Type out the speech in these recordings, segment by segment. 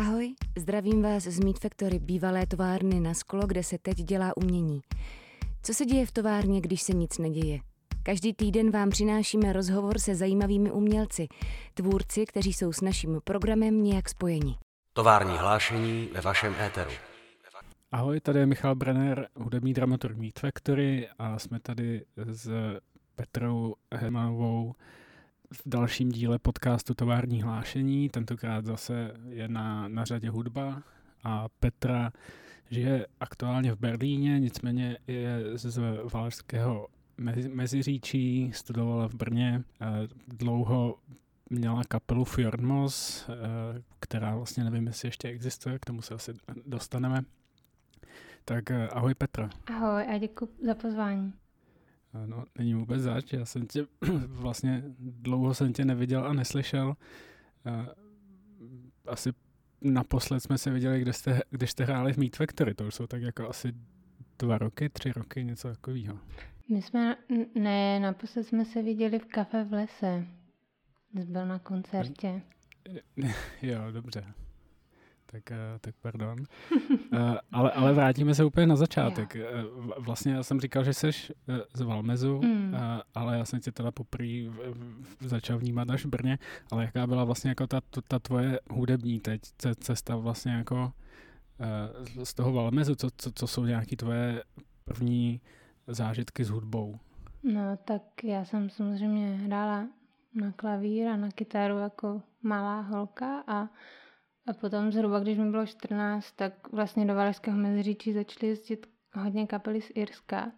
Ahoj, zdravím vás z Meat Factory, bývalé továrny na sklo, kde se teď dělá umění. Co se děje v továrně, když se nic neděje? Každý týden vám přinášíme rozhovor se zajímavými umělci, tvůrci, kteří jsou s naším programem nějak spojeni. Tovární hlášení ve vašem éteru. Ahoj, tady je Michal Brenner, hudební dramaturg Meat Factory a jsme tady s Petrou Hemanovou v dalším díle podcastu Tovární hlášení. Tentokrát zase je na, na řadě hudba a Petra žije aktuálně v Berlíně, nicméně je z Valašského Meziříčí, studovala v Brně, dlouho měla kapelu Fjordmos, která vlastně nevím, jestli ještě existuje, k tomu se asi dostaneme. Tak ahoj Petra. Ahoj a děkuji za pozvání. No, není vůbec zač. Já jsem tě vlastně dlouho jsem tě neviděl a neslyšel. Asi naposled jsme se viděli, kde jste, když jste hráli v Meat Factory. To už jsou tak jako asi dva roky, tři roky, něco takového. My jsme, ne, naposled jsme se viděli v kafe v lese. Jsi byl na koncertě. Jo, dobře tak, eh, tak pardon. uh, ale, ale vrátíme se úplně na začátek. Uh, vlastně já jsem říkal, že jsi z Valmezu, mm. ale já jsem tě teda poprvé začal vnímat až v Brně, ale jaká byla vlastně jako ta, ta tvoje hudební teď cesta vlastně jako z toho Valmezu, co, co, co jsou nějaké tvoje první zážitky s hudbou? No tak já jsem samozřejmě hrála na klavír a na kytaru jako malá holka a a potom zhruba, když mi bylo 14, tak vlastně do Valašského meziříčí začaly jezdit hodně kapely z Irska.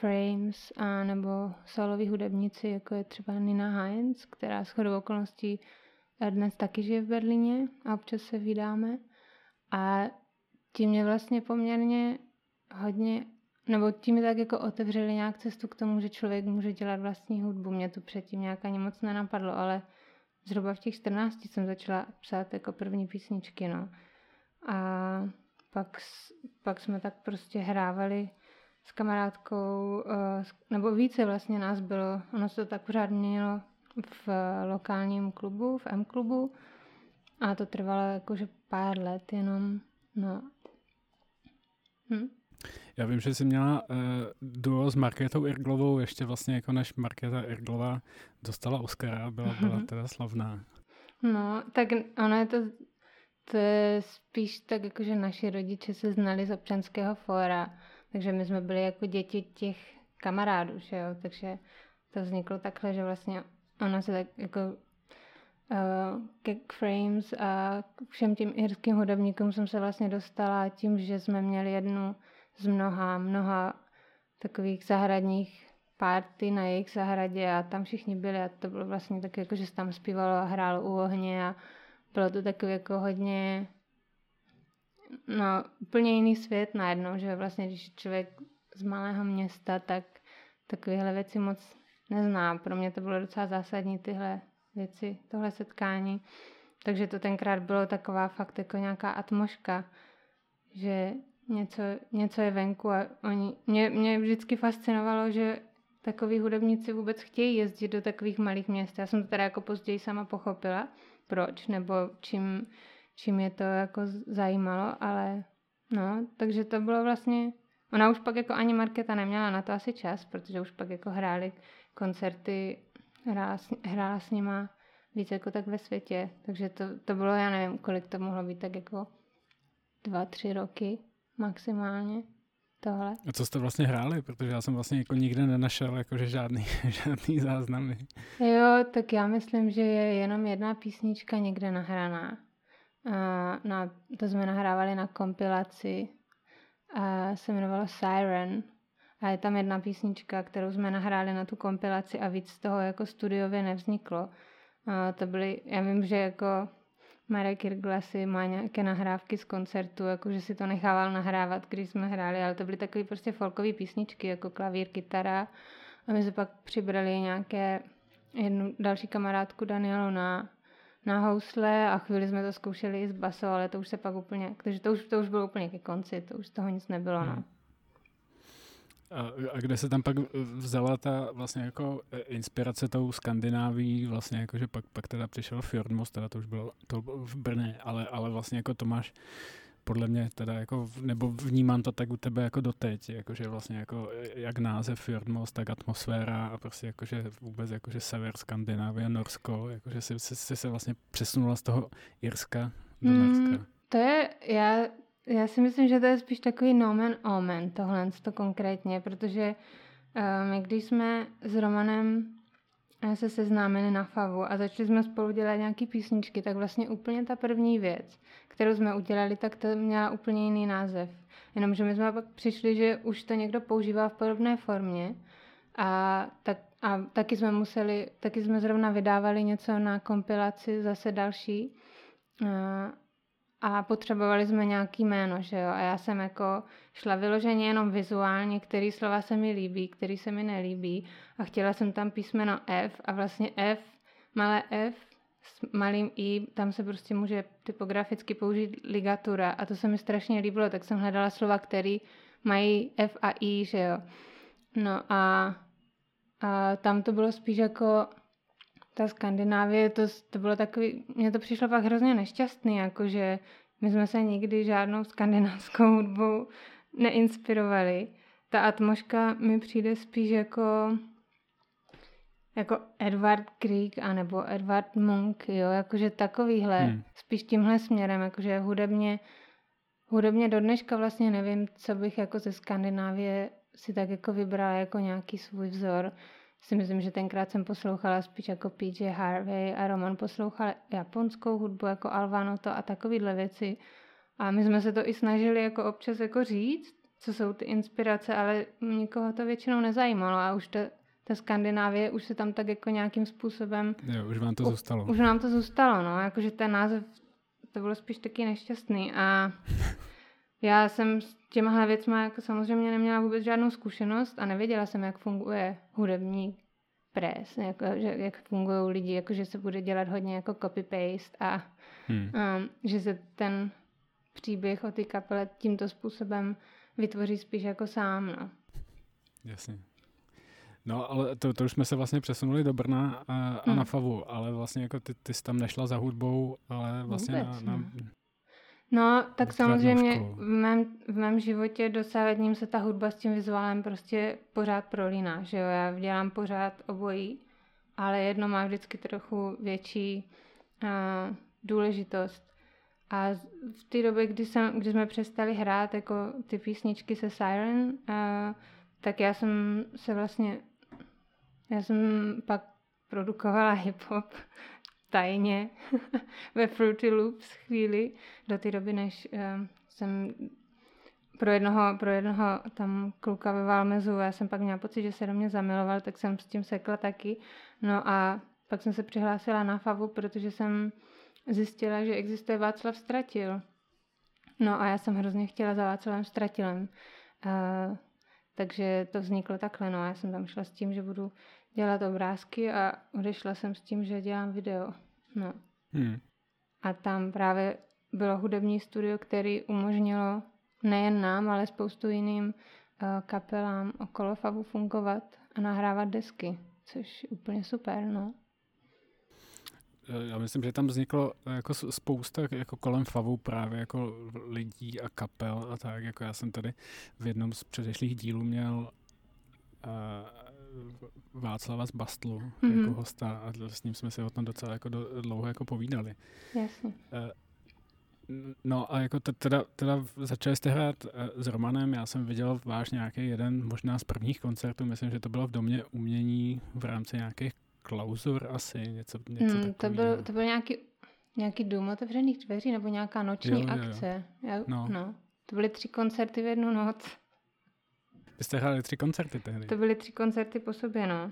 Frames a nebo soloví hudebníci, jako je třeba Nina Heinz, která s chodou okolností dnes taky žije v Berlíně a občas se vydáme. A tím mě vlastně poměrně hodně, nebo tím mi tak jako otevřeli nějak cestu k tomu, že člověk může dělat vlastní hudbu. Mě to předtím nějak ani moc nenapadlo, ale zhruba v těch 14 jsem začala psát jako první písničky, no. A pak, pak jsme tak prostě hrávali s kamarádkou, eh, nebo více vlastně nás bylo, ono se to tak pořád měnilo v lokálním klubu, v M-klubu a to trvalo jakože pár let jenom, no. Hm? Já vím, že jsi měla uh, duo s Markétou Irglovou, ještě vlastně jako než Markéta Irglová dostala Oscara, byla, byla mhm. teda slavná. No, tak ono je to, to je spíš tak jako, že naši rodiče se znali z občanského fóra, takže my jsme byli jako děti těch kamarádů, že jo, takže to vzniklo takhle, že vlastně ona se tak jako uh, ke Frames a všem těm irským hudebníkům jsem se vlastně dostala tím, že jsme měli jednu z mnoha, mnoha takových zahradních párty na jejich zahradě a tam všichni byli a to bylo vlastně tak jako, že se tam zpívalo a hrálo u ohně a bylo to takový jako hodně no úplně jiný svět najednou, že vlastně když člověk z malého města, tak takovéhle věci moc nezná. Pro mě to bylo docela zásadní tyhle věci, tohle setkání. Takže to tenkrát bylo taková fakt jako nějaká atmoška, že něco, něco je venku a oni, mě, mě vždycky fascinovalo, že takový hudebníci vůbec chtějí jezdit do takových malých měst. Já jsem to teda jako později sama pochopila, proč, nebo čím, čím je to jako zajímalo, ale no, takže to bylo vlastně, ona už pak jako ani Marketa neměla na to asi čas, protože už pak jako hráli koncerty, hrála, hrála s nima víc jako tak ve světě, takže to, to bylo, já nevím, kolik to mohlo být, tak jako dva, tři roky maximálně tohle. A co jste vlastně hráli? Protože já jsem vlastně jako nikde nenašel jakože žádný, žádný záznamy. Jo, tak já myslím, že je jenom jedna písnička někde nahraná. A na, to jsme nahrávali na kompilaci a se jmenovalo Siren. A je tam jedna písnička, kterou jsme nahráli na tu kompilaci a víc z toho jako studiově nevzniklo. A to byly, já vím, že jako Marek Irglasy má nějaké nahrávky z koncertu, jakože si to nechával nahrávat, když jsme hráli, ale to byly takové prostě folkové písničky, jako klavír, kytara. A my jsme pak přibrali nějaké jednu další kamarádku Danielu na, na housle a chvíli jsme to zkoušeli i s basou, ale to už se pak úplně, takže to už, to už bylo úplně ke konci, to už z toho nic nebylo, no. Hmm. A, a kde se tam pak vzala ta vlastně jako e, inspirace tou Skandináví, vlastně jako, že pak, pak teda přišel Fjordmost, teda to už bylo, to v Brně, ale, ale vlastně jako to máš podle mě teda jako, nebo vnímám to tak u tebe jako doteď, jakože vlastně jako jak název Fjordmost, tak atmosféra a prostě jakože vůbec jakože sever Skandinávie, Norsko, jakože jsi, jsi, jsi se vlastně přesunula z toho Irska do mm, Norska. To je, já, já si myslím, že to je spíš takový nomen omen, tohle to konkrétně, protože uh, my když jsme s Romanem eh, se seznámili na Favu a začali jsme spolu dělat nějaký písničky, tak vlastně úplně ta první věc, kterou jsme udělali, tak to měla úplně jiný název. Jenomže my jsme pak přišli, že už to někdo používá v podobné formě a, tak, a taky jsme museli, taky jsme zrovna vydávali něco na kompilaci, zase další a, potřebovali jsme nějaký jméno, že jo. A já jsem jako šla vyloženě jenom vizuálně, který slova se mi líbí, který se mi nelíbí a chtěla jsem tam písmeno F a vlastně F, malé F s malým i, tam se prostě může typograficky použít ligatura a to se mi strašně líbilo, tak jsem hledala slova, které mají F a I, že jo. No a, a tam to bylo spíš jako ta Skandinávie, to, to bylo takový, mně to přišlo pak hrozně nešťastný, jakože my jsme se nikdy žádnou skandinávskou hudbou neinspirovali. Ta atmoška mi přijde spíš jako jako Edward Grieg anebo Edward Monk, jo, jakože takovýhle, hmm. spíš tímhle směrem, jakože hudebně, hudebně do dneška vlastně nevím, co bych jako ze Skandinávie si tak jako vybrala jako nějaký svůj vzor. Si myslím, že tenkrát jsem poslouchala spíš jako PJ Harvey a Roman poslouchal japonskou hudbu jako Alvanoto a takovýhle věci. A my jsme se to i snažili jako občas jako říct, co jsou ty inspirace, ale nikoho to většinou nezajímalo a už to ta Skandinávie už se tam tak jako nějakým způsobem... Jo, už vám to zůstalo. Už nám to zůstalo, no, jakože ten název, to bylo spíš taky nešťastný a já jsem s těmahle věcmi jako samozřejmě neměla vůbec žádnou zkušenost a nevěděla jsem, jak funguje hudební pres, jako, že, jak fungují lidi, jako, že se bude dělat hodně jako copy-paste a hmm. um, že se ten příběh o té kapele tímto způsobem vytvoří spíš jako sám, no. Jasně. No, ale to, to už jsme se vlastně přesunuli do Brna a, a hmm. na Favu, ale vlastně jako ty, ty jsi tam nešla za hudbou, ale vlastně Vůbec, na, na, No, tak samozřejmě v mém, v mém životě dosávadním se ta hudba s tím vizuálem prostě pořád prolíná, že jo, já dělám pořád obojí, ale jedno má vždycky trochu větší uh, důležitost. A v té době, kdy, jsem, kdy jsme přestali hrát jako ty písničky se Siren, uh, tak já jsem se vlastně já jsem pak produkovala hip-hop tajně ve Fruity Loops chvíli, do té doby, než uh, jsem pro jednoho, pro jednoho tam kluka ve Valmezu, já jsem pak měla pocit, že se do mě zamiloval, tak jsem s tím sekla taky. No a pak jsem se přihlásila na FAVu, protože jsem zjistila, že existuje Václav Stratil. No a já jsem hrozně chtěla za Václavem Stratilem. Uh, takže to vzniklo takhle, no. Já jsem tam šla s tím, že budu dělat obrázky a odešla jsem s tím, že dělám video. No. Hmm. A tam právě bylo hudební studio, který umožnilo nejen nám, ale spoustu jiným uh, kapelám okolo Favu fungovat a nahrávat desky, což je úplně super, no. Já myslím, že tam vzniklo jako spousta jako kolem Favu právě jako lidí a kapel a tak. Jako já jsem tady v jednom z předešlých dílů měl uh, Václava z Bastlu mm-hmm. jako hosta a s ním jsme si o tom docela jako do, dlouho jako povídali. Jasně. Uh, No a jako teda, teda začali jste hrát uh, s Romanem, já jsem viděl váš nějaký jeden, možná z prvních koncertů, myslím, že to bylo v Domě umění v rámci nějakých klauzur asi, něco, něco hmm, to, byl, to byl nějaký, nějaký dům otevřených dveří nebo nějaká noční jo, akce. Jo. Já, no. no. To byly tři koncerty v jednu noc. Vy jste hráli tři koncerty tehdy? To byly tři koncerty po sobě, no.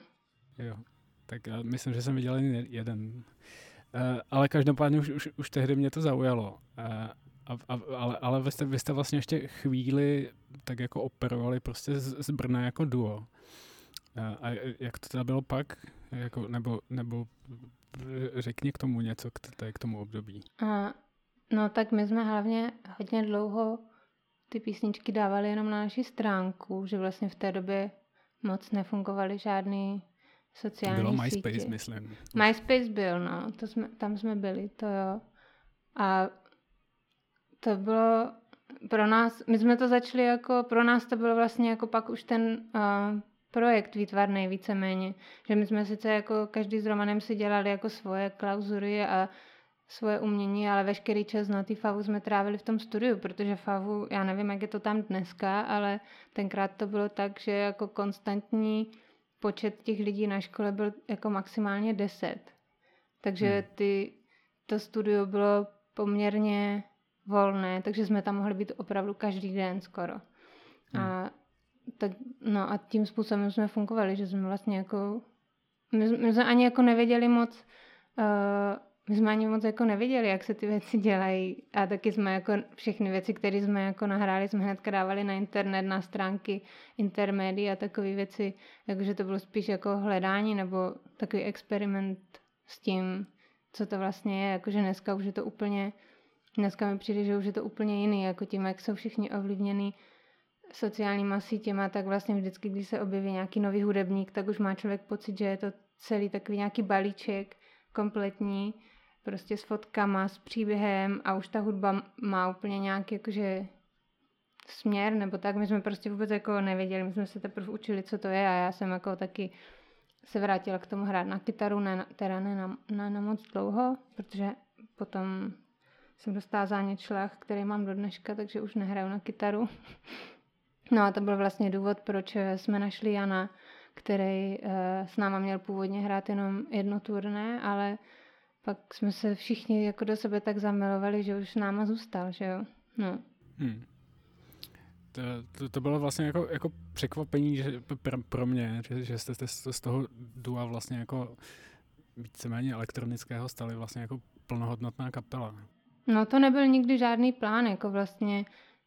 Jo, tak já myslím, že jsem viděl jen jeden. Uh, ale každopádně už, už, už tehdy mě to zaujalo. Uh, a, a, ale ale vy, jste, vy jste vlastně ještě chvíli tak jako operovali prostě z, z Brna jako duo. Uh, a jak to teda bylo pak? Jako, nebo, nebo řekni k tomu něco, k, k tomu období. Uh, no tak my jsme hlavně hodně dlouho ty písničky dávali jenom na naši stránku, že vlastně v té době moc nefungovaly žádný sociální Bylo sítě. MySpace, myslím. MySpace byl, no, to jsme, tam jsme byli, to jo. A to bylo pro nás, my jsme to začali jako, pro nás to bylo vlastně jako pak už ten uh, projekt výtvarný víceméně, že my jsme sice jako každý s Romanem si dělali jako svoje klauzury a svoje umění, ale veškerý čas na té favu jsme trávili v tom studiu, protože favu, já nevím, jak je to tam dneska, ale tenkrát to bylo tak, že jako konstantní počet těch lidí na škole byl jako maximálně 10. Takže hmm. ty, to studio bylo poměrně volné, takže jsme tam mohli být opravdu každý den skoro. Hmm. A, tak, no a tím způsobem jsme fungovali, že jsme vlastně jako, my, my jsme ani jako nevěděli moc, uh, my jsme ani moc jako nevěděli, jak se ty věci dělají. A taky jsme jako všechny věci, které jsme jako nahráli, jsme hned dávali na internet, na stránky intermédií a takové věci, jakože to bylo spíš jako hledání nebo takový experiment s tím, co to vlastně je, jakože dneska už je to úplně, dneska mi přijde, že už je to úplně jiný, jako tím, jak jsou všichni ovlivněni sociálníma sítěma, tak vlastně vždycky, když se objeví nějaký nový hudebník, tak už má člověk pocit, že je to celý takový nějaký balíček kompletní, prostě s fotkama, s příběhem a už ta hudba má úplně nějaký jakože směr nebo tak. My jsme prostě vůbec jako nevěděli, my jsme se teprve učili, co to je a já jsem jako taky se vrátila k tomu hrát na kytaru, ne, teda ne na, na, na moc dlouho, protože potom jsem dostala zánět šlach, který mám do dneška, takže už nehraju na kytaru. No a to byl vlastně důvod, proč jsme našli Jana, který uh, s náma měl původně hrát jenom jedno turné, ale pak jsme se všichni jako do sebe tak zamilovali, že už náma zůstal, že jo. No. Hmm. To, to, to bylo vlastně jako, jako překvapení že pro, pro mě, že, že jste z toho dua vlastně jako víceméně elektronického stali vlastně jako plnohodnotná kapela. No to nebyl nikdy žádný plán, jako vlastně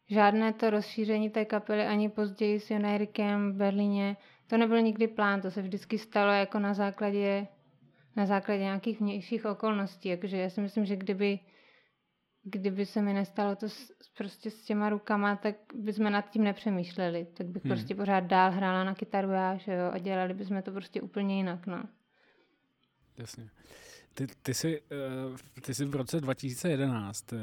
žádné to rozšíření té kapely ani později s Jonérikem v Berlíně, to nebyl nikdy plán, to se vždycky stalo jako na základě na základě nějakých vnějších okolností. Jakože já si myslím, že kdyby, kdyby se mi nestalo to s, prostě s těma rukama, tak bychom nad tím nepřemýšleli. Tak bych hmm. prostě pořád dál hrála na kytaru já, že jo, a dělali bychom to prostě úplně jinak, no. Jasně. Ty, ty, jsi, eh, ty jsi v roce 2011 eh,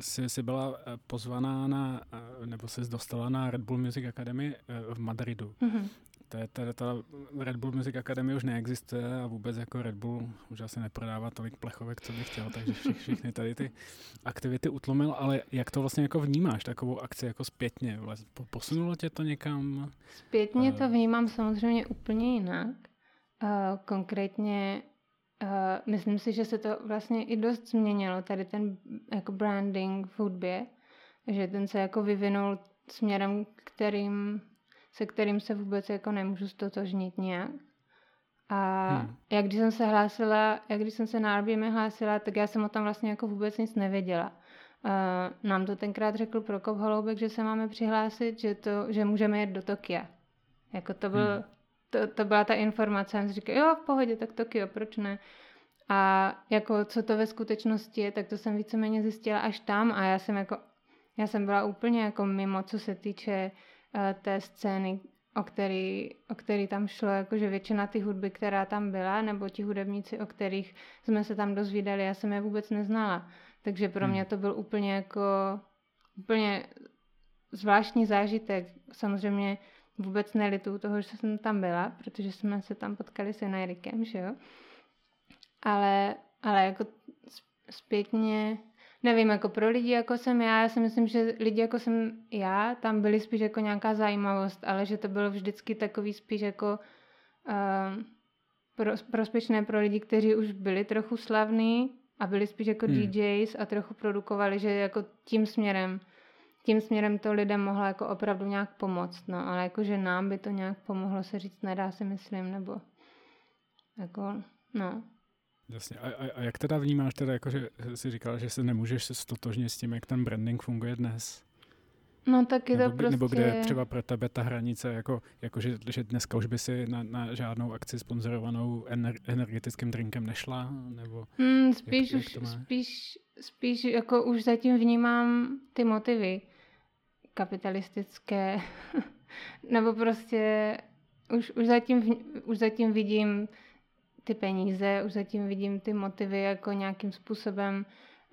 jsi, jsi byla eh, pozvaná na, nebo jsi dostala na Red Bull Music Academy v Madridu. Mm-hmm to je teda ta Red Bull Music Academy už neexistuje a vůbec jako Red Bull už asi neprodává tolik plechovek, co bych chtěl, takže všich, všechny tady ty aktivity utlumil, ale jak to vlastně jako vnímáš, takovou akci jako zpětně? Posunulo tě to někam? Zpětně to vnímám samozřejmě úplně jinak. Uh, konkrétně uh, myslím si, že se to vlastně i dost změnilo, tady ten jako branding v hudbě, že ten se jako vyvinul směrem, kterým se kterým se vůbec jako nemůžu stotožnit nějak. A hmm. jak když jsem se hlásila, jak když jsem se na RBM hlásila, tak já jsem o tom vlastně jako vůbec nic nevěděla. Uh, nám to tenkrát řekl Prokop Holoubek, že se máme přihlásit, že, to, že můžeme jet do Tokia. Jako to, byl, hmm. to, to byla ta informace. jsem si říkal, jo, v pohodě, tak Tokio, proč ne? A jako co to ve skutečnosti je, tak to jsem víceméně zjistila až tam a já jsem jako, já jsem byla úplně jako mimo, co se týče Eh, té scény, o který, o který tam šlo, jakože většina ty hudby, která tam byla, nebo ti hudebníci, o kterých jsme se tam dozvídali, já jsem je vůbec neznala. Takže pro mě hmm. to byl úplně jako úplně zvláštní zážitek. Samozřejmě vůbec nelitu toho, že jsem tam byla, protože jsme se tam potkali s Enrikem, že jo. Ale, ale jako zpětně nevím, jako pro lidi, jako jsem já, já si myslím, že lidi, jako jsem já, tam byli spíš jako nějaká zajímavost, ale že to bylo vždycky takový spíš jako uh, pro, prospěšné pro lidi, kteří už byli trochu slavní a byli spíš jako hmm. DJs a trochu produkovali, že jako tím směrem tím směrem to lidem mohlo jako opravdu nějak pomoct, no, ale jako, že nám by to nějak pomohlo se říct, nedá si myslím, nebo jako, no. Jasně. A, a, a jak teda vnímáš teda, jako, že jsi říkala, že se nemůžeš stotožnit s tím, jak ten branding funguje dnes? No tak je nebo, to prostě... Nebo kde je třeba pro tebe ta hranice, jako, jako že, že dneska už by si na, na žádnou akci sponzorovanou ener, energetickým drinkem nešla? Nebo hmm, spíš, jak, už, jak spíš, spíš jako už zatím vnímám ty motivy, kapitalistické, nebo prostě už, už, zatím, už zatím vidím ty peníze, už zatím vidím ty motivy jako nějakým způsobem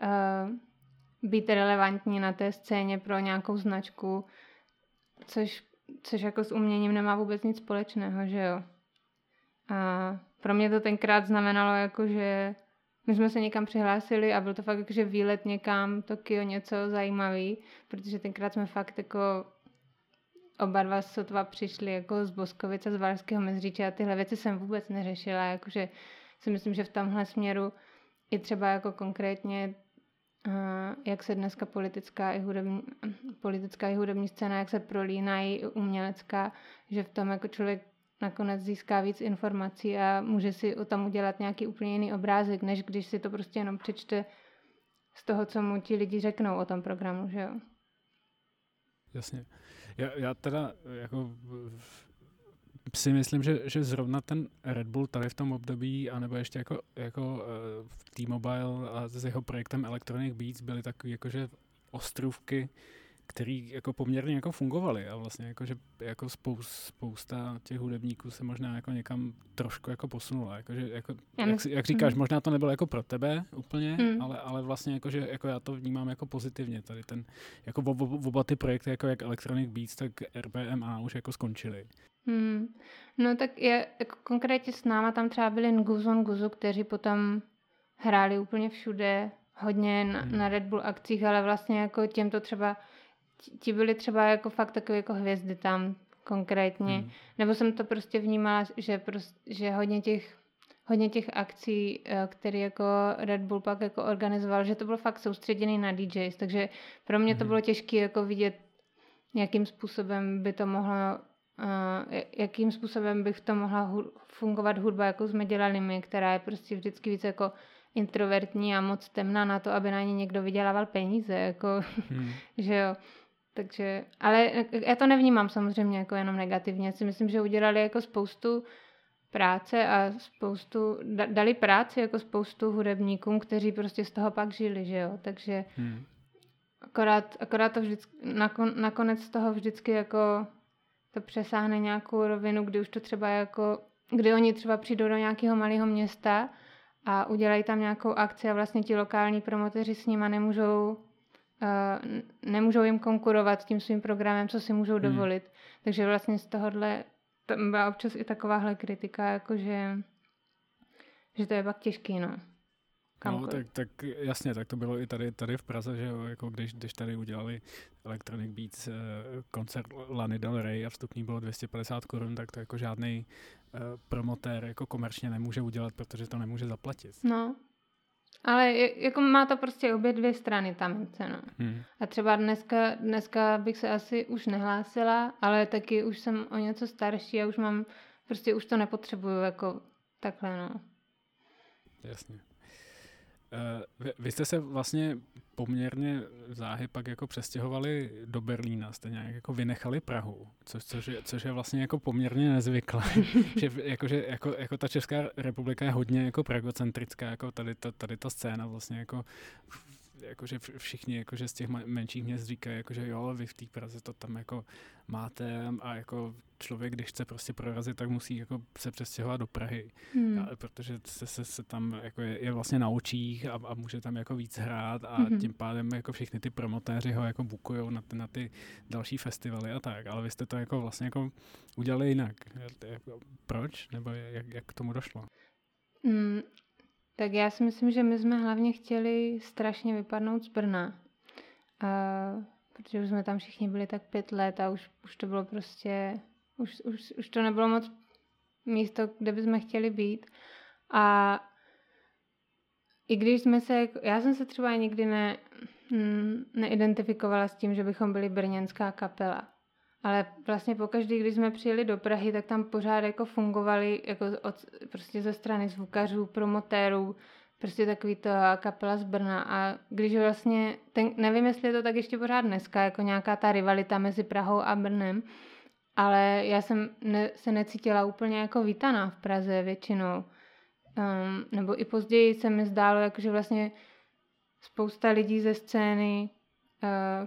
uh, být relevantní na té scéně pro nějakou značku, což, což jako s uměním nemá vůbec nic společného, že jo. A pro mě to tenkrát znamenalo jako, že my jsme se někam přihlásili a byl to fakt jako, že výlet někam, Tokio, něco zajímavý, protože tenkrát jsme fakt jako oba dva sotva přišli jako z Boskovice, z Valašského mezříče a tyhle věci jsem vůbec neřešila, jakože si myslím, že v tomhle směru i třeba jako konkrétně jak se dneska politická i hudební, politická i hudební scéna, jak se prolínají i umělecká, že v tom jako člověk nakonec získá víc informací a může si o tom udělat nějaký úplně jiný obrázek, než když si to prostě jenom přečte z toho, co mu ti lidi řeknou o tom programu, že jo? Jasně. Já, já teda jako si myslím, že, že zrovna ten Red Bull tady v tom období, anebo ještě jako, jako uh, T-Mobile a s jeho projektem Electronic Beats byly takové jakože ostrůvky, který jako poměrně jako fungovaly a vlastně jako, že jako spou, spousta těch hudebníků se možná jako někam trošku jako posunula. Jako, že, jako, jak, jak, říkáš, mm. možná to nebylo jako pro tebe úplně, mm. ale, ale vlastně jako, že jako já to vnímám jako pozitivně. Tady ten, jako v, oba ty projekty, jako jak Electronic Beats, tak RBMA už jako skončily. Hmm. No tak je, jako konkrétně s náma tam třeba byli Nguzon Guzu, kteří potom hráli úplně všude, hodně na, hmm. na Red Bull akcích, ale vlastně jako těm to třeba ti byli třeba jako fakt takové jako hvězdy tam konkrétně. Hmm. Nebo jsem to prostě vnímala, že, prost, že hodně těch hodně těch akcí, eh, které jako Red Bull pak jako organizoval, že to bylo fakt soustředěný na DJs, takže pro mě to hmm. bylo těžké jako vidět, jakým způsobem by to mohlo, uh, jakým způsobem by v tom mohla hu- fungovat hudba, jako jsme dělali my, která je prostě vždycky víc jako introvertní a moc temná na to, aby na ní někdo vydělával peníze, jako, hmm. že jo. Takže, ale já to nevnímám samozřejmě jako jenom negativně. Já si myslím, že udělali jako spoustu práce a spoustu, dali práci jako spoustu hudebníkům, kteří prostě z toho pak žili, že jo. Takže hmm. akorát, akorát to vždycky, nakon, nakonec z toho vždycky jako to přesáhne nějakou rovinu, kdy už to třeba jako, kdy oni třeba přijdou do nějakého malého města a udělají tam nějakou akci a vlastně ti lokální promoteři s nima nemůžou nemůžou jim konkurovat tím svým programem, co si můžou hmm. dovolit. Hmm. Takže vlastně z tohohle tam byla občas i takováhle kritika, jakože že to je pak těžký, no. No, tak, tak jasně, tak to bylo i tady, tady v Praze, že jo, jako když, když tady udělali Electronic Beats eh, koncert Lany Del Rey a vstupní bylo 250 korun, tak to jako žádný eh, promotér jako komerčně nemůže udělat, protože to nemůže zaplatit. No, ale jako má to prostě obě dvě strany ta mince, no. Hmm. A třeba dneska, dneska bych se asi už nehlásila, ale taky už jsem o něco starší a už mám, prostě už to nepotřebuju jako takhle, no. Jasně. Uh, vy, vy jste se vlastně poměrně záhy pak jako přestěhovali do Berlína, jste nějak jako vynechali Prahu, což, což, je, což je vlastně jako poměrně nezvyklé, že jako, že jako, jako ta Česká republika je hodně jako pragocentrická, jako tady ta, tady ta scéna vlastně jako jakože všichni jakože z těch menších měst říkají, jakože jo, vy v té Praze to tam jako máte a jako člověk, když chce prostě prorazit, tak musí jako se přestěhovat do Prahy, hmm. a, protože se, se, se tam jako je, je vlastně na očích a, a může tam jako víc hrát a hmm. tím pádem jako všichni ty promotéři ho jako bukujou na, ty, na ty další festivaly a tak, ale vy jste to jako vlastně jako udělali jinak. Jako, proč? Nebo jak, jak k tomu došlo? Hmm, tak já si myslím, že my jsme hlavně chtěli strašně vypadnout z Brna. A, protože už jsme tam všichni byli tak pět let a už, už to bylo prostě, už, už, už to nebylo moc místo, kde bychom chtěli být. A i když jsme se, já jsem se třeba nikdy ne, mm, neidentifikovala s tím, že bychom byli brněnská kapela. Ale vlastně pokaždý, když jsme přijeli do Prahy, tak tam pořád jako fungovali jako od, prostě ze strany zvukařů, promotérů, prostě takový to kapela z Brna a když vlastně, ten, nevím, jestli je to tak ještě pořád dneska, jako nějaká ta rivalita mezi Prahou a Brnem, ale já jsem ne, se necítila úplně jako vítaná v Praze většinou. Um, nebo i později se mi zdálo, jako, že vlastně spousta lidí ze scény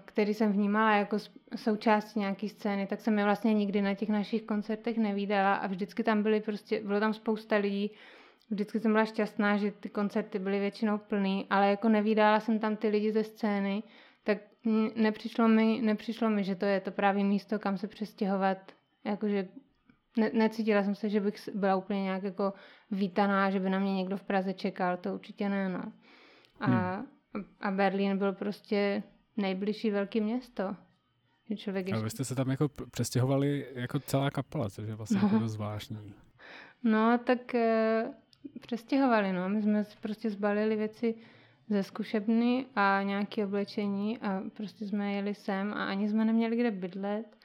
který jsem vnímala jako součást nějaký scény, tak jsem je vlastně nikdy na těch našich koncertech nevídala a vždycky tam byly prostě, bylo tam spousta lidí, vždycky jsem byla šťastná, že ty koncerty byly většinou plný, ale jako nevídala jsem tam ty lidi ze scény, tak nepřišlo mi, nepřišlo mi, že to je to právě místo, kam se přestěhovat, jakože ne, necítila jsem se, že bych byla úplně nějak jako vítaná, že by na mě někdo v Praze čekal, to určitě ne, no. A, hmm. a Berlín byl prostě nejbližší velké město. Že člověk ještě... A vy jste se tam jako přestěhovali jako celá kapela, což je vlastně no. jako dost zvláštní. No, tak e, přestěhovali, no. My jsme prostě zbalili věci ze zkušebny a nějaké oblečení a prostě jsme jeli sem a ani jsme neměli kde bydlet.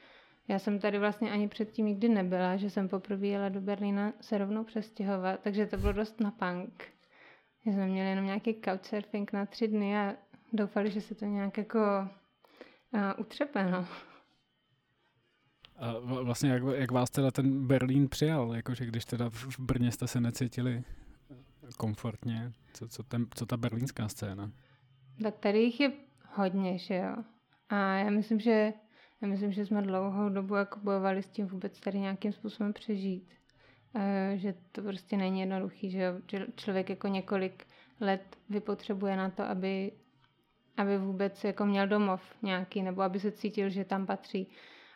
Já jsem tady vlastně ani předtím nikdy nebyla, že jsem poprvé jela do Berlína se rovnou přestěhovat, takže to bylo dost na punk. My jsme měli jenom nějaký couchsurfing na tři dny a doufali, že se to nějak jako uh, utřepe, no. A vlastně jak, jak vás teda ten Berlín přijal, jakože když teda v Brně jste se necítili komfortně, co, co, ten, co ta berlínská scéna? Tak tady jich je hodně, že jo. A já myslím, že já myslím, že jsme dlouhou dobu jako bojovali s tím vůbec tady nějakým způsobem přežít. E, že to prostě není jednoduchý, že, jo? že člověk jako několik let vypotřebuje na to, aby, aby vůbec jako měl domov nějaký, nebo aby se cítil, že tam patří.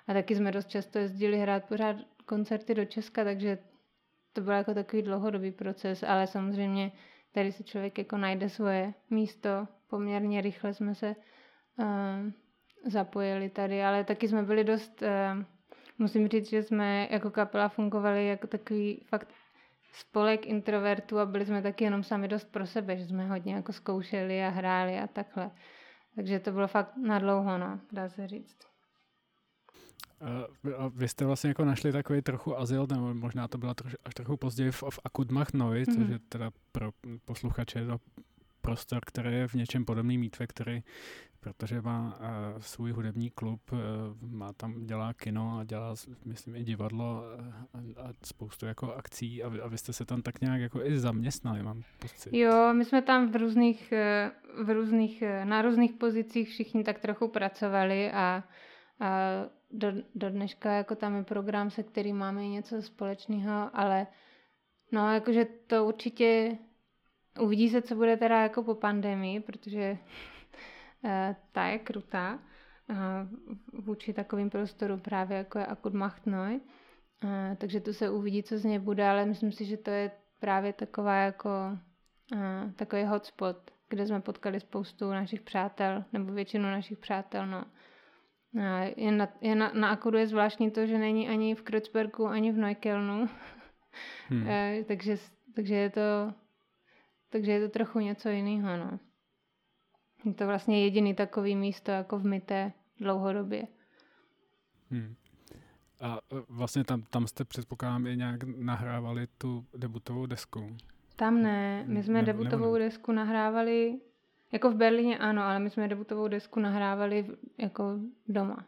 A taky jsme dost často jezdili hrát pořád koncerty do Česka, takže to byl jako takový dlouhodobý proces, ale samozřejmě tady si člověk jako najde svoje místo. Poměrně rychle jsme se uh, zapojili tady, ale taky jsme byli dost, uh, musím říct, že jsme jako kapela fungovali jako takový fakt spolek introvertů a byli jsme taky jenom sami dost pro sebe, že jsme hodně jako zkoušeli a hráli a takhle. Takže to bylo fakt na dlouho, no, dá se říct. A vy jste vlastně jako našli takový trochu azyl, nebo možná to bylo troš, až trochu později v, v Akudmach Noi, mm-hmm. což je teda pro posluchače to prostor, který je v něčem podobný Meat Factory, protože má uh, svůj hudební klub, uh, má tam, dělá kino a dělá, myslím, i divadlo uh, a spoustu jako akcí a vy, a vy jste se tam tak nějak jako i zaměstnali, mám pocit. Jo, my jsme tam v různých, v různých, na různých pozicích všichni tak trochu pracovali a, a do, do dneška jako tam je program, se kterým máme něco společného, ale no jakože to určitě uvidí se, co bude teda jako po pandemii, protože uh, ta je krutá uh, vůči takovým prostorům právě jako je Akud Machtnoj. Uh, takže to se uvidí, co z něj bude, ale myslím si, že to je právě taková jako takový hotspot, kde jsme potkali spoustu našich přátel, nebo většinu našich přátel, no. Je na, je na, na Akudu je zvláštní to, že není ani v Kreuzbergu, ani v Neukelnu. Hmm. takže, takže, je to, takže je to trochu něco jiného. No. Je to vlastně jediný takový místo jako v Myté dlouhodobě. Hmm. A e, vlastně tam, tam jste předpokládám i nějak nahrávali tu debutovou desku. Tam ne, my jsme ne, debutovou ne. desku nahrávali jako v Berlíně ano, ale my jsme debutovou desku nahrávali jako doma.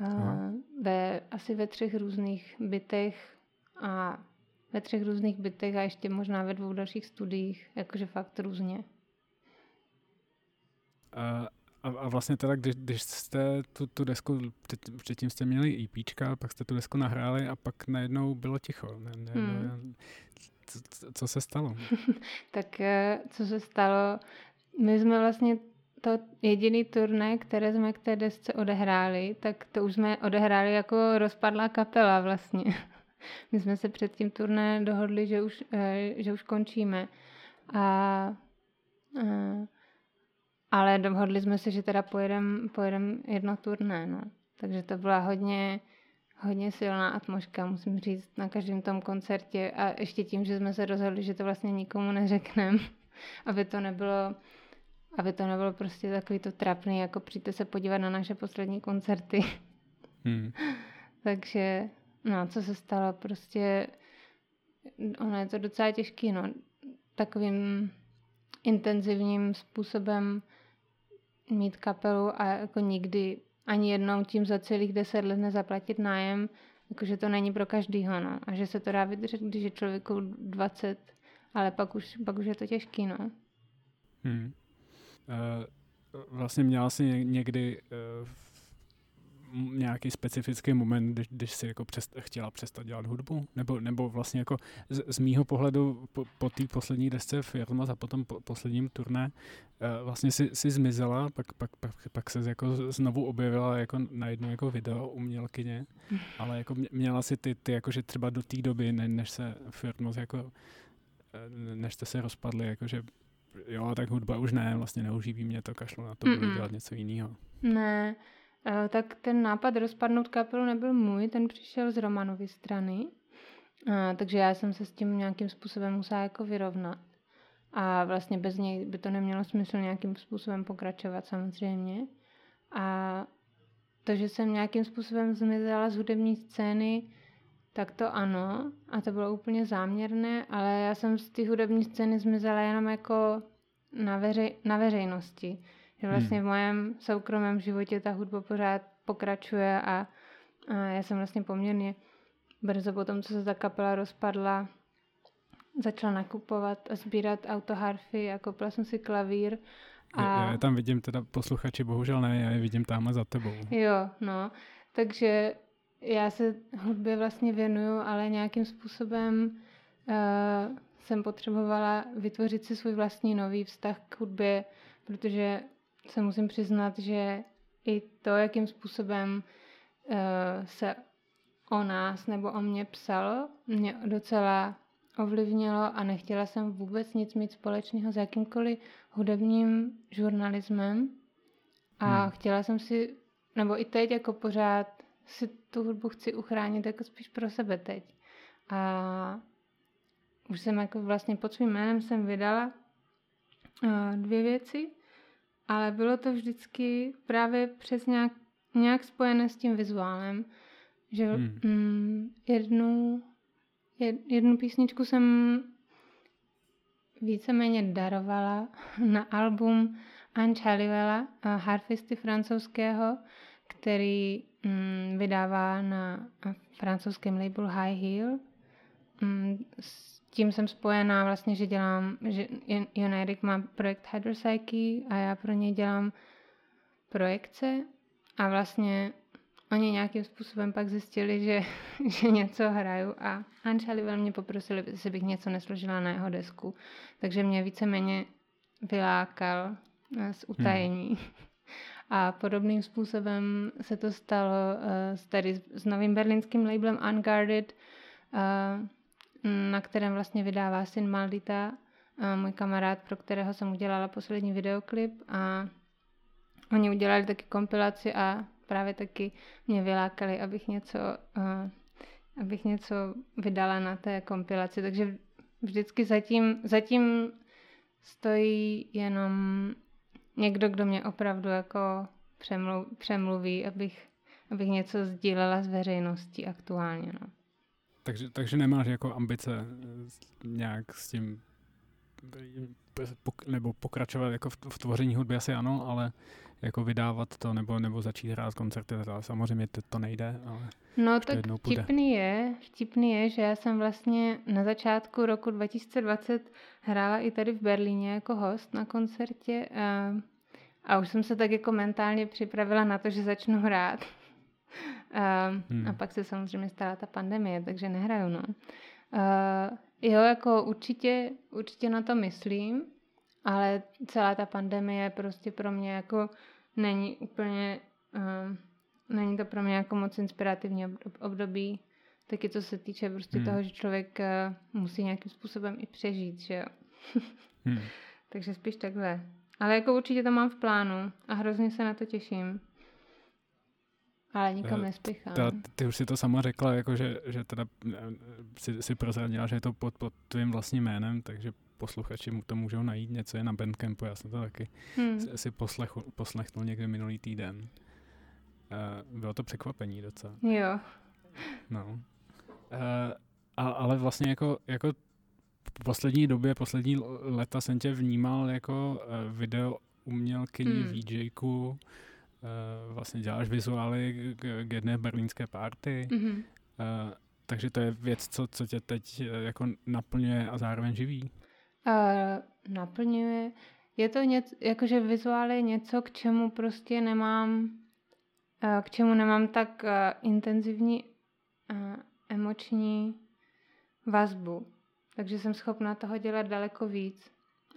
Uh, ve, asi ve třech různých bytech a ve třech různých bytech a ještě možná ve dvou dalších studiích, jakože fakt různě. A, a vlastně teda, když, když jste tu, tu desku, předtím jste měli EPčka, pak jste tu desku nahráli a pak najednou bylo ticho. Ne, ne, hmm. co, co se stalo? tak eh, co se stalo, my jsme vlastně to jediný turné, které jsme k té desce odehráli, tak to už jsme odehráli jako rozpadlá kapela vlastně. My jsme se před tím turné dohodli, že už, eh, že už končíme. A, a, eh, ale dohodli jsme se, že teda pojedeme pojedem jedno turné. No. Takže to byla hodně, hodně silná atmosféra, musím říct, na každém tom koncertě. A ještě tím, že jsme se rozhodli, že to vlastně nikomu neřekneme, aby to nebylo aby to nebylo prostě takový to trapný, jako přijďte se podívat na naše poslední koncerty. Hmm. Takže, no, co se stalo, prostě, ono je to docela těžký, no, takovým intenzivním způsobem mít kapelu a jako nikdy ani jednou tím za celých deset let nezaplatit nájem, jakože to není pro každýho, no. A že se to dá vydržet, když je člověku 20, ale pak už, pak už je to těžký, no. Hmm. Uh, vlastně měla jsi někdy uh, nějaký specifický moment, když, když jsi jako přest, chtěla přestat dělat hudbu? Nebo, nebo vlastně jako z, z mýho pohledu po, po té poslední desce Firma a potom po posledním turné uh, vlastně si, si zmizela, pak, pak, pak, pak se jako znovu objevila jako najednou jako video umělkyně, ale jako měla si ty, ty jakože třeba do té doby, ne, než se Firma jako eh, než jste se rozpadli, jakože jo, tak hudba už ne, vlastně neuživí mě to, kašlu na to, budu dělat něco jiného. Ne, Eh, tak ten nápad rozpadnout kapelu nebyl můj, ten přišel z Romanovy strany, eh, takže já jsem se s tím nějakým způsobem musela jako vyrovnat. A vlastně bez něj by to nemělo smysl nějakým způsobem pokračovat samozřejmě. A to, že jsem nějakým způsobem zmizela z hudební scény, tak to ano. A to bylo úplně záměrné, ale já jsem z té hudební scény zmizela jenom jako na, veřej, na veřejnosti. Že vlastně hmm. v mém soukromém životě ta hudba pořád pokračuje a, a já jsem vlastně poměrně brzo po tom, co se ta kapela rozpadla, začala nakupovat a sbírat autoharfy a koupila jsem si klavír. A... Já, já tam vidím, teda posluchači, bohužel ne, já je vidím tam za tebou. Jo, no, takže já se hudbě vlastně věnuju, ale nějakým způsobem uh, jsem potřebovala vytvořit si svůj vlastní nový vztah k hudbě, protože se musím přiznat, že i to, jakým způsobem uh, se o nás nebo o mě psalo, mě docela ovlivnilo a nechtěla jsem vůbec nic mít společného s jakýmkoliv hudebním žurnalismem. A hmm. chtěla jsem si, nebo i teď jako pořád si tu hudbu chci uchránit jako spíš pro sebe teď. A už jsem jako vlastně pod svým jménem jsem vydala uh, dvě věci ale bylo to vždycky právě přes nějak, nějak spojené s tím vizuálem, že hmm. mm, jednu, jed, jednu písničku jsem víceméně darovala na album Ange Halliwella, harfisty francouzského, který mm, vydává na francouzském labelu High Heel. Mm, s tím jsem spojená vlastně, že dělám, že Jon Erik má projekt Hydropsyche a já pro něj dělám projekce a vlastně oni nějakým způsobem pak zjistili, že, že něco hraju a Ančali velmi poprosili, jestli bych něco nesložila na jeho desku. Takže mě víceméně vylákal eh, z utajení. Hmm. A podobným způsobem se to stalo uh, s, tady s novým berlínským labelem Unguarded, uh, na kterém vlastně vydává syn Maldita, můj kamarád, pro kterého jsem udělala poslední videoklip a oni udělali taky kompilaci a právě taky mě vylákali, abych něco, abych něco vydala na té kompilaci, takže vždycky zatím, zatím stojí jenom někdo, kdo mě opravdu jako přemluv, přemluví, abych, abych něco sdílela s veřejností aktuálně. No. Takže, takže nemáš jako ambice eh, nějak s tím nebo pokračovat jako v, v tvoření hudby asi ano, ale jako vydávat to nebo, nebo začít hrát koncerty, samozřejmě to, to nejde, ale No tak vtipný je, vtipný je, že já jsem vlastně na začátku roku 2020 hrála i tady v Berlíně jako host na koncertě a, a už jsem se tak jako mentálně připravila na to, že začnu hrát. A, hmm. a pak se samozřejmě stala ta pandemie, takže nehraju, no. Uh, jo, jako určitě, určitě na to myslím, ale celá ta pandemie prostě pro mě jako není úplně, uh, není to pro mě jako moc inspirativní období, taky co se týče prostě hmm. toho, že člověk uh, musí nějakým způsobem i přežít, že jo. hmm. Takže spíš takhle. Ale jako určitě to mám v plánu a hrozně se na to těším. Ale nikam eh, nespěchám. Ta, ty už si to sama řekla, jako že, že teda eh, si, si prozradila, že je to pod, pod tvým vlastním jménem, takže posluchači mu to můžou najít, něco je na Bandcampu, já jsem to taky hmm. si poslech, poslechnul někdy minulý týden. Uh, bylo to překvapení docela. Jo. No. Uh, a, ale vlastně jako, jako v poslední době, poslední leta jsem tě vnímal jako video umělkyni, hmm. VJku, vlastně děláš vizuály k, k jedné berlínské party, mm-hmm. uh, takže to je věc, co, co tě teď uh, jako naplňuje a zároveň živí. Uh, naplňuje. je to něco, jakože vizuál je něco, k čemu prostě nemám, uh, k čemu nemám tak uh, intenzivní uh, emoční vazbu. Takže jsem schopna toho dělat daleko víc.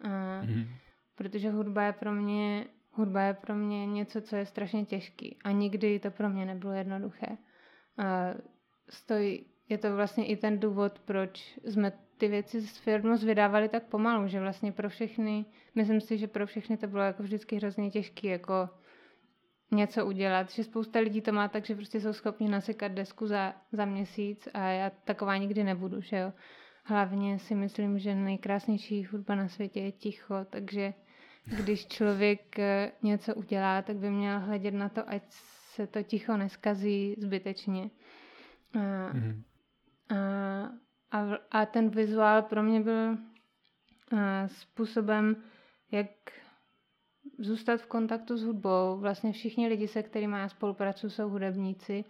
Uh, mm-hmm. Protože hudba je pro mě hudba je pro mě něco, co je strašně těžký. A nikdy to pro mě nebylo jednoduché. Uh, stojí, je to vlastně i ten důvod, proč jsme ty věci s firmou vydávali tak pomalu, že vlastně pro všechny, myslím si, že pro všechny to bylo jako vždycky hrozně těžké jako něco udělat, že spousta lidí to má tak, že prostě jsou schopni nasekat desku za, za měsíc a já taková nikdy nebudu, že jo. Hlavně si myslím, že nejkrásnější hudba na světě je ticho, takže když člověk eh, něco udělá, tak by měl hledět na to, ať se to ticho neskazí zbytečně. A, mm-hmm. a, a, a ten vizuál pro mě byl a, způsobem, jak zůstat v kontaktu s hudbou. Vlastně všichni lidi, se kterými já spolupracuji, jsou hudebníci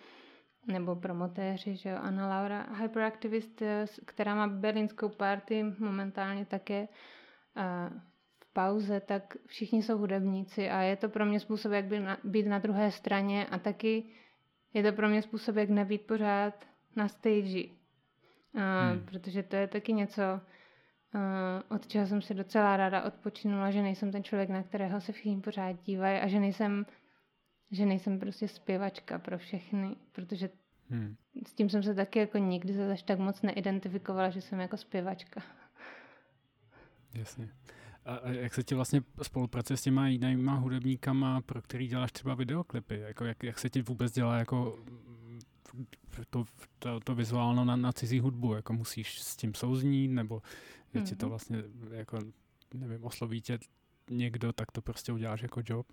nebo promotéři, že jo. Anna Laura, hyperactivist, eh, která má berlínskou party momentálně také pauze, tak všichni jsou hudebníci a je to pro mě způsob, jak být na, být na druhé straně a taky je to pro mě způsob, jak nebýt pořád na stage. A, hmm. Protože to je taky něco, Uh, od čeho jsem se docela ráda odpočinula, že nejsem ten člověk, na kterého se všichni pořád dívají a že nejsem, že nejsem prostě zpěvačka pro všechny, protože hmm. s tím jsem se taky jako nikdy zase tak moc neidentifikovala, že jsem jako zpěvačka. Jasně. A jak se ti vlastně spolupracuje s těma jinýma hudebníkama, pro který děláš třeba videoklipy? Jako jak, jak se ti vůbec dělá jako to, to, to vizuálno na, na cizí hudbu? Jako musíš s tím souznít, nebo je mm-hmm. ti to mhm. vlastně, jako, nevím, osloví tě někdo, tak to prostě uděláš jako job?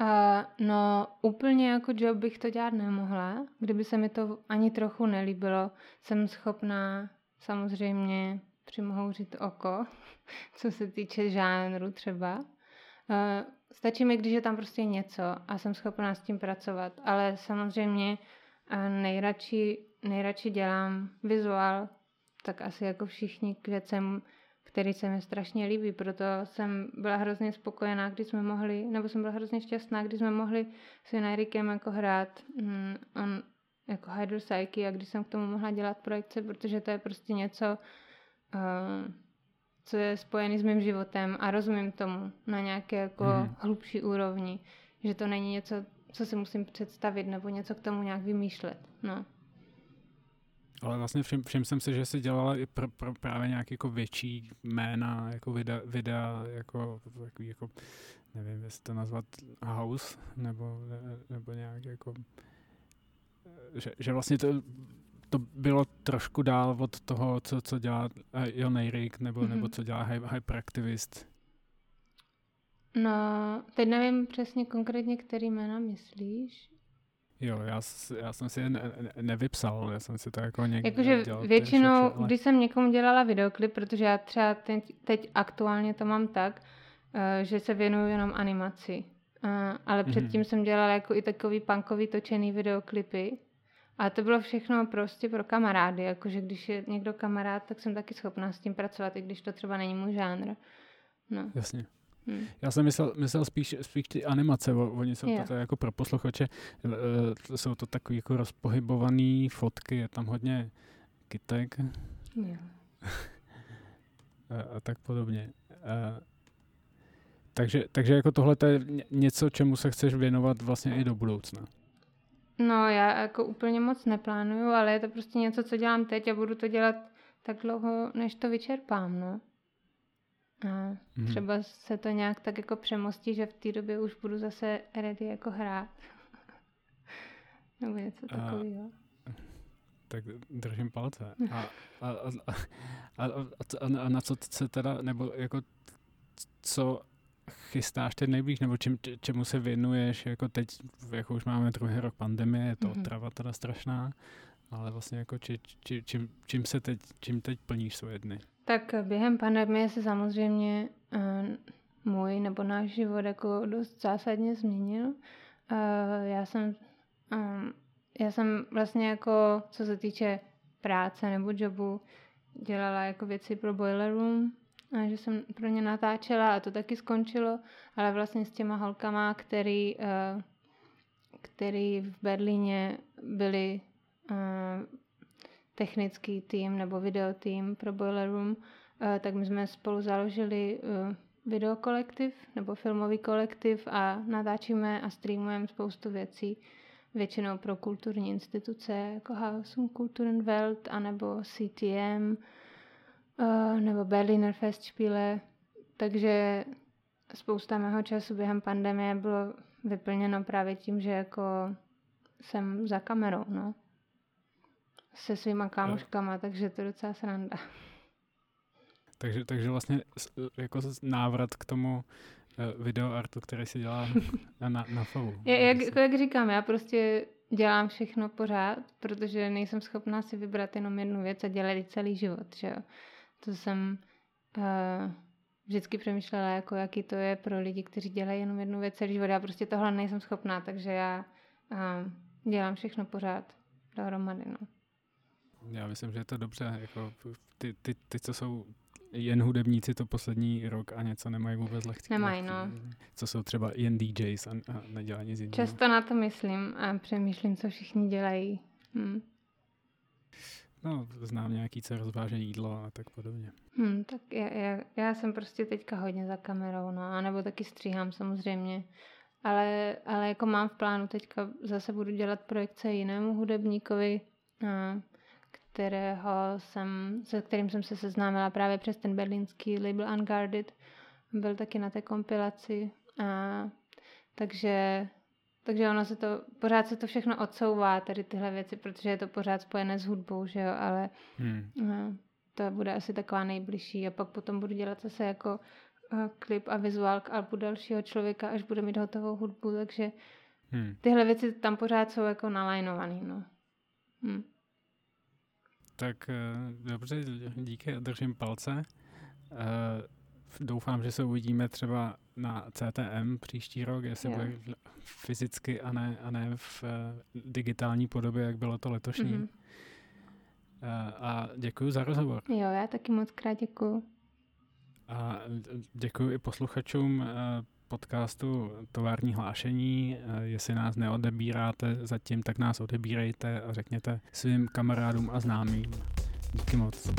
Uh, no, úplně jako job bych to dělat nemohla. Kdyby se mi to ani trochu nelíbilo, jsem schopná samozřejmě přimohouřit oko, co se týče žánru třeba. Uh, stačí mi, když je tam prostě něco a jsem schopná s tím pracovat, ale samozřejmě uh, nejradši, nejradši dělám vizuál, tak asi jako všichni k věcem, který se mi strašně líbí, proto jsem byla hrozně spokojená, když jsme mohli, nebo jsem byla hrozně šťastná, když jsme mohli s Enrikem jako hrát mm, on, jako Hydro Psyche a když jsem k tomu mohla dělat projekce, protože to je prostě něco, co je spojený s mým životem a rozumím tomu na nějaké jako mm. hlubší úrovni, že to není něco, co si musím představit nebo něco k tomu nějak vymýšlet. No. Ale vlastně všim, všim jsem si, že jsi dělala i pr, pr, právě nějaký jako větší jména, jako videa, videa jako, takový jako, nevím, jestli to nazvat house, nebo, nebo nějak jako, že, že vlastně to, to bylo trošku dál od toho, co, co dělá Jon Eirik, nebo, mm-hmm. nebo co dělá Hyperactivist. No, teď nevím přesně konkrétně, který jména myslíš. Jo, já, já jsem si je ne, ne, nevypsal, já jsem si to jako někdy Jakože většinou, ale... když jsem někomu dělala videoklip, protože já třeba teď, teď aktuálně to mám tak, uh, že se věnuju jenom animaci. Uh, ale mm-hmm. předtím jsem dělala jako i takový punkový točený videoklipy. A to bylo všechno prostě pro kamarády, jakože když je někdo kamarád, tak jsem taky schopná s tím pracovat, i když to třeba není můj žánr. No. Jasně. Hmm. Já jsem myslel, myslel spíš, spíš ty animace, oni jsou to jako pro posluchače, uh, jsou to takové jako rozpohybované fotky, je tam hodně kytek yeah. a, a tak podobně. Uh, takže, takže jako tohle je něco, čemu se chceš věnovat vlastně i do budoucna. No, já jako úplně moc neplánuju, ale je to prostě něco, co dělám teď a budu to dělat tak dlouho, než to vyčerpám, no. A hmm. třeba se to nějak tak jako přemostí, že v té době už budu zase ready jako hrát. Nebo něco takového. Tak držím palce. A, a, a, a, a, a na co se teda, nebo jako co chystáš teď nejblíž, nebo čím, čemu se věnuješ, jako teď, jako už máme druhý rok pandemie, je to mm-hmm. otrava teda strašná, ale vlastně jako či, či, čím, čím se teď, čím teď plníš svoje dny? Tak během pandemie se samozřejmě uh, můj nebo náš život jako dost zásadně změnil. Uh, já jsem um, já jsem vlastně jako, co se týče práce nebo jobu, dělala jako věci pro Boiler Room a že jsem pro ně natáčela a to taky skončilo, ale vlastně s těma holkama, který, uh, který v Berlíně byli uh, technický tým nebo video tým pro Boiler Room, uh, tak my jsme spolu založili videokolektiv nebo filmový kolektiv a natáčíme a streamujeme spoustu věcí, většinou pro kulturní instituce jako Hausum Kulturenwelt anebo CTM nebo Berliner Festspiele, takže spousta mého času během pandemie bylo vyplněno právě tím, že jako jsem za kamerou, no. Se svýma kámoškama, takže to je docela sranda. Takže, takže vlastně jako návrat k tomu uh, videoartu, který si dělá na, na FAU. Jak, jako jak říkám, já prostě dělám všechno pořád, protože nejsem schopná si vybrat jenom jednu věc a dělat celý život, že jo. To jsem uh, vždycky přemýšlela, jako jaký to je pro lidi, kteří dělají jenom jednu věc celý život. Já prostě tohle nejsem schopná, takže já uh, dělám všechno pořád dohromady, no. Já myslím, že je to dobře. Jako ty, ty, ty, co jsou jen hudebníci to poslední rok a něco nemají vůbec lehce. Nemají, no. Co jsou třeba jen DJs a, a nedělají nic jiného. Často na to myslím a přemýšlím, co všichni dělají. Hm. No, znám nějaký, co rozváže jídlo a tak podobně. Hmm, tak já, já, já jsem prostě teďka hodně za kamerou, no, a nebo taky stříhám samozřejmě. Ale, ale jako mám v plánu teďka zase budu dělat projekce jinému hudebníkovi, kterého jsem, se kterým jsem se seznámila právě přes ten berlínský label Unguarded. Byl taky na té kompilaci. A, takže takže ono se to, pořád se to všechno odsouvá, tady tyhle věci, protože je to pořád spojené s hudbou, že jo, ale hmm. no, to bude asi taková nejbližší a pak potom budu dělat zase jako uh, klip a vizuál k albu dalšího člověka, až bude mít hotovou hudbu, takže hmm. tyhle věci tam pořád jsou jako nalajnovaný, no. Hmm. Tak uh, dobře, díky, držím palce. Uh, doufám, že se uvidíme třeba na CTM příští rok, jestli yeah. bude fyzicky a ne, a ne v uh, digitální podobě, jak bylo to letošní. Mm-hmm. Uh, a děkuji za rozhovor. Jo, já taky moc krát děkuji. A děkuji i posluchačům uh, podcastu Tovární hlášení. Uh, jestli nás neodebíráte zatím, tak nás odebírejte a řekněte svým kamarádům a známým. Díky moc.